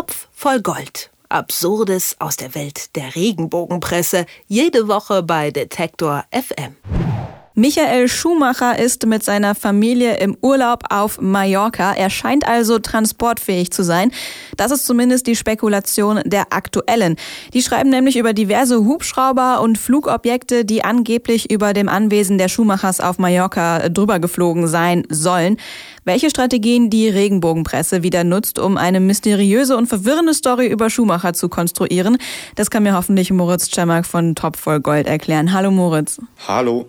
Topf voll Gold. Absurdes aus der Welt der Regenbogenpresse. Jede Woche bei Detektor FM. Michael Schumacher ist mit seiner Familie im Urlaub auf Mallorca. Er scheint also transportfähig zu sein. Das ist zumindest die Spekulation der aktuellen. Die schreiben nämlich über diverse Hubschrauber und Flugobjekte, die angeblich über dem Anwesen der Schumachers auf Mallorca drüber geflogen sein sollen. Welche Strategien die Regenbogenpresse wieder nutzt, um eine mysteriöse und verwirrende Story über Schumacher zu konstruieren, das kann mir hoffentlich Moritz Czemak von Top voll Gold erklären. Hallo Moritz. Hallo.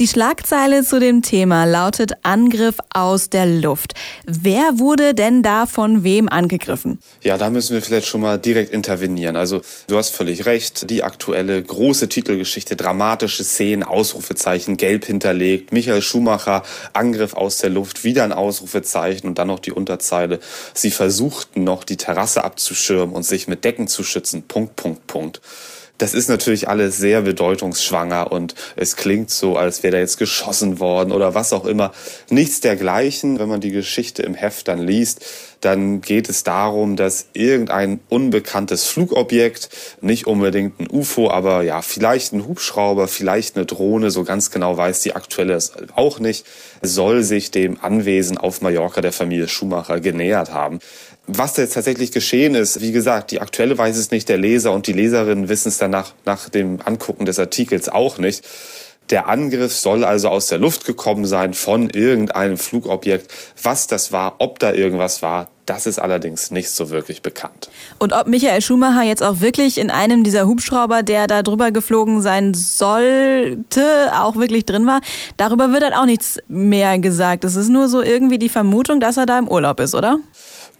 Die Schlagzeile zu dem Thema lautet Angriff aus der Luft. Wer wurde denn da von wem angegriffen? Ja, da müssen wir vielleicht schon mal direkt intervenieren. Also du hast völlig recht. Die aktuelle große Titelgeschichte, dramatische Szenen, Ausrufezeichen, gelb hinterlegt. Michael Schumacher, Angriff aus der Luft, wieder ein Ausrufezeichen und dann noch die Unterzeile. Sie versuchten noch die Terrasse abzuschirmen und sich mit Decken zu schützen. Punkt, Punkt, Punkt. Das ist natürlich alles sehr bedeutungsschwanger und es klingt so, als wäre da jetzt geschossen worden oder was auch immer. Nichts dergleichen. Wenn man die Geschichte im Heft dann liest, dann geht es darum, dass irgendein unbekanntes Flugobjekt, nicht unbedingt ein UFO, aber ja, vielleicht ein Hubschrauber, vielleicht eine Drohne, so ganz genau weiß die aktuelle es auch nicht, soll sich dem Anwesen auf Mallorca der Familie Schumacher genähert haben. Was da jetzt tatsächlich geschehen ist, wie gesagt, die aktuelle weiß es nicht, der Leser und die Leserinnen wissen es dann nach, nach dem Angucken des Artikels auch nicht. Der Angriff soll also aus der Luft gekommen sein von irgendeinem Flugobjekt. Was das war, ob da irgendwas war, das ist allerdings nicht so wirklich bekannt. Und ob Michael Schumacher jetzt auch wirklich in einem dieser Hubschrauber, der da drüber geflogen sein sollte, auch wirklich drin war, darüber wird halt auch nichts mehr gesagt. Es ist nur so irgendwie die Vermutung, dass er da im Urlaub ist, oder?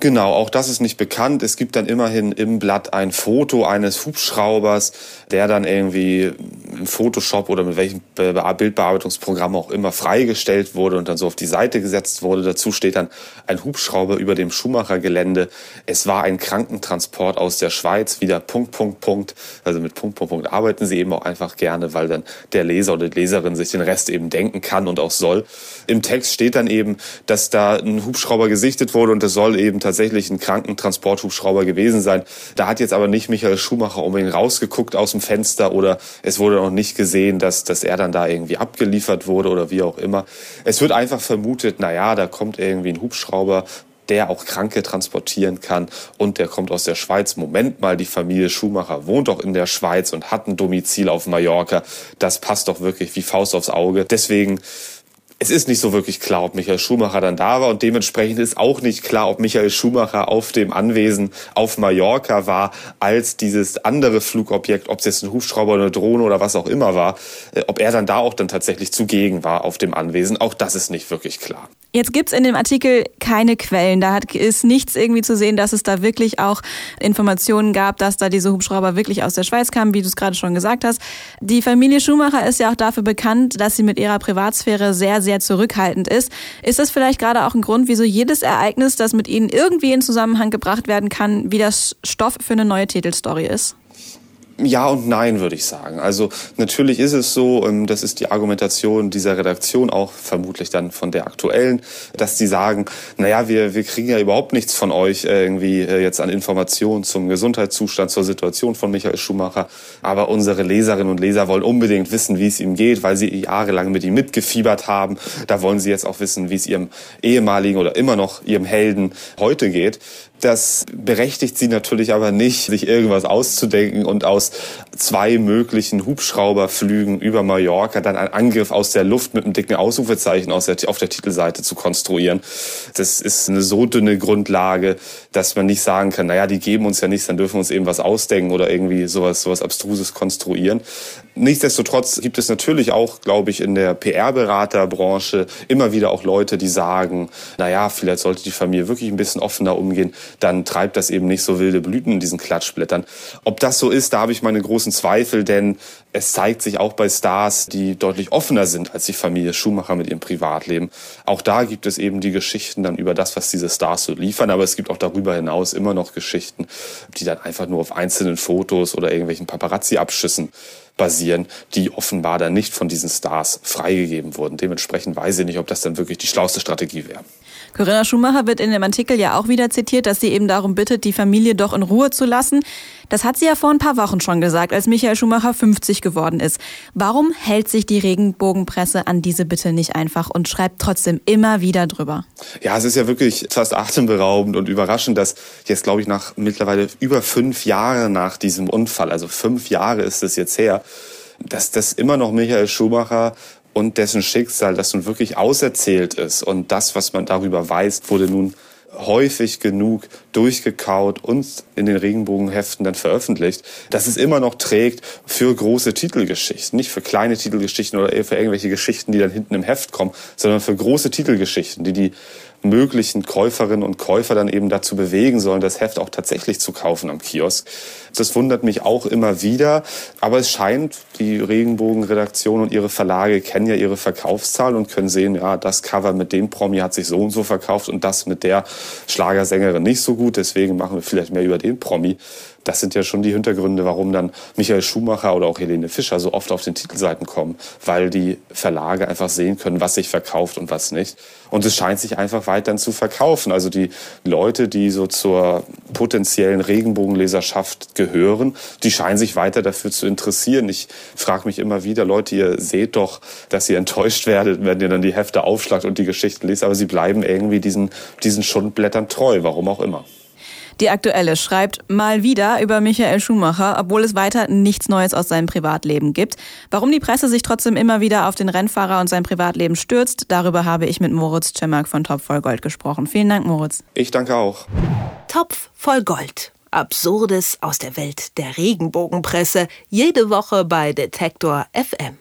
Genau, auch das ist nicht bekannt. Es gibt dann immerhin im Blatt ein Foto eines Hubschraubers, der dann irgendwie im Photoshop oder mit welchem Bildbearbeitungsprogramm auch immer freigestellt wurde und dann so auf die Seite gesetzt wurde. Dazu steht dann ein Hubschrauber über dem Schumacher Gelände. Es war ein Krankentransport aus der Schweiz. Wieder Punkt, Punkt, Punkt. Also mit Punkt, Punkt, Punkt arbeiten sie eben auch einfach gerne, weil dann der Leser oder die Leserin sich den Rest eben denken kann und auch soll. Im Text steht dann eben, dass da ein Hubschrauber gesichtet wurde und es soll eben tatsächlich ein Krankentransporthubschrauber gewesen sein. Da hat jetzt aber nicht Michael Schumacher unbedingt rausgeguckt aus dem Fenster oder es wurde noch nicht gesehen, dass, dass er dann da irgendwie abgeliefert wurde oder wie auch immer. Es wird einfach vermutet, na ja, da kommt irgendwie ein Hubschrauber, der auch Kranke transportieren kann und der kommt aus der Schweiz. Moment mal, die Familie Schumacher wohnt doch in der Schweiz und hat ein Domizil auf Mallorca. Das passt doch wirklich wie Faust aufs Auge. Deswegen es ist nicht so wirklich klar, ob Michael Schumacher dann da war und dementsprechend ist auch nicht klar, ob Michael Schumacher auf dem Anwesen auf Mallorca war, als dieses andere Flugobjekt, ob es jetzt ein Hubschrauber, eine Drohne oder was auch immer war, äh, ob er dann da auch dann tatsächlich zugegen war auf dem Anwesen. Auch das ist nicht wirklich klar. Jetzt gibt's in dem Artikel keine Quellen. Da hat, ist nichts irgendwie zu sehen, dass es da wirklich auch Informationen gab, dass da diese Hubschrauber wirklich aus der Schweiz kamen, wie du es gerade schon gesagt hast. Die Familie Schumacher ist ja auch dafür bekannt, dass sie mit ihrer Privatsphäre sehr, sehr zurückhaltend ist. Ist das vielleicht gerade auch ein Grund, wieso jedes Ereignis, das mit ihnen irgendwie in Zusammenhang gebracht werden kann, wie das Stoff für eine neue Titelstory ist? Ja und nein, würde ich sagen. Also natürlich ist es so, ähm, das ist die Argumentation dieser Redaktion auch vermutlich dann von der aktuellen, dass die sagen, naja, wir, wir kriegen ja überhaupt nichts von euch äh, irgendwie äh, jetzt an Informationen zum Gesundheitszustand, zur Situation von Michael Schumacher. Aber unsere Leserinnen und Leser wollen unbedingt wissen, wie es ihm geht, weil sie jahrelang mit ihm mitgefiebert haben. Da wollen sie jetzt auch wissen, wie es ihrem ehemaligen oder immer noch ihrem Helden heute geht. Das berechtigt sie natürlich aber nicht, sich irgendwas auszudenken und aus zwei möglichen Hubschrauberflügen über Mallorca dann einen Angriff aus der Luft mit einem dicken Ausrufezeichen auf der Titelseite zu konstruieren. Das ist eine so dünne Grundlage, dass man nicht sagen kann, naja, die geben uns ja nichts, dann dürfen wir uns eben was ausdenken oder irgendwie sowas, sowas Abstruses konstruieren. Nichtsdestotrotz gibt es natürlich auch, glaube ich, in der PR-Beraterbranche immer wieder auch Leute, die sagen, naja, vielleicht sollte die Familie wirklich ein bisschen offener umgehen, dann treibt das eben nicht so wilde Blüten in diesen Klatschblättern. Ob das so ist, da habe ich meine großen Zweifel, denn es zeigt sich auch bei Stars, die deutlich offener sind als die Familie Schumacher mit ihrem Privatleben. Auch da gibt es eben die Geschichten dann über das, was diese Stars so liefern, aber es gibt auch darüber hinaus immer noch Geschichten, die dann einfach nur auf einzelnen Fotos oder irgendwelchen Paparazzi-Abschüssen basieren, die offenbar dann nicht von diesen Stars freigegeben wurden. Dementsprechend weiß ich nicht, ob das dann wirklich die schlauste Strategie wäre. Corinna Schumacher wird in dem Artikel ja auch wieder zitiert, dass sie eben darum bittet, die Familie doch in Ruhe zu lassen. Das hat sie ja vor ein paar Wochen schon gesagt, als Michael Schumacher 50 geworden ist. Warum hält sich die Regenbogenpresse an diese Bitte nicht einfach und schreibt trotzdem immer wieder drüber? Ja, es ist ja wirklich fast atemberaubend und überraschend, dass jetzt, glaube ich, nach mittlerweile über fünf Jahren nach diesem Unfall, also fünf Jahre ist es jetzt her, dass das immer noch Michael Schumacher und dessen Schicksal, das nun wirklich auserzählt ist und das, was man darüber weiß, wurde nun häufig genug durchgekaut und in den Regenbogenheften dann veröffentlicht, dass es immer noch trägt für große Titelgeschichten. Nicht für kleine Titelgeschichten oder für irgendwelche Geschichten, die dann hinten im Heft kommen, sondern für große Titelgeschichten, die die möglichen Käuferinnen und Käufer dann eben dazu bewegen sollen, das Heft auch tatsächlich zu kaufen am Kiosk. Das wundert mich auch immer wieder, aber es scheint, die Regenbogenredaktion und ihre Verlage kennen ja ihre Verkaufszahlen und können sehen, ja, das Cover mit dem Promi hat sich so und so verkauft und das mit der Schlagersängerin nicht so gut, deswegen machen wir vielleicht mehr über den Promi. Das sind ja schon die Hintergründe, warum dann Michael Schumacher oder auch Helene Fischer so oft auf den Titelseiten kommen, weil die Verlage einfach sehen können, was sich verkauft und was nicht. Und es scheint sich einfach weiterhin zu verkaufen. Also die Leute, die so zur potenziellen Regenbogenleserschaft gehören, die scheinen sich weiter dafür zu interessieren. Ich frage mich immer wieder, Leute, ihr seht doch, dass ihr enttäuscht werdet, wenn ihr dann die Hefte aufschlagt und die Geschichten lest, aber sie bleiben irgendwie diesen, diesen Schundblättern treu, warum auch immer. Die Aktuelle schreibt mal wieder über Michael Schumacher, obwohl es weiter nichts Neues aus seinem Privatleben gibt. Warum die Presse sich trotzdem immer wieder auf den Rennfahrer und sein Privatleben stürzt, darüber habe ich mit Moritz Czemak von Topf voll Gold gesprochen. Vielen Dank, Moritz. Ich danke auch. Topf voll Gold. Absurdes aus der Welt der Regenbogenpresse. Jede Woche bei Detektor FM.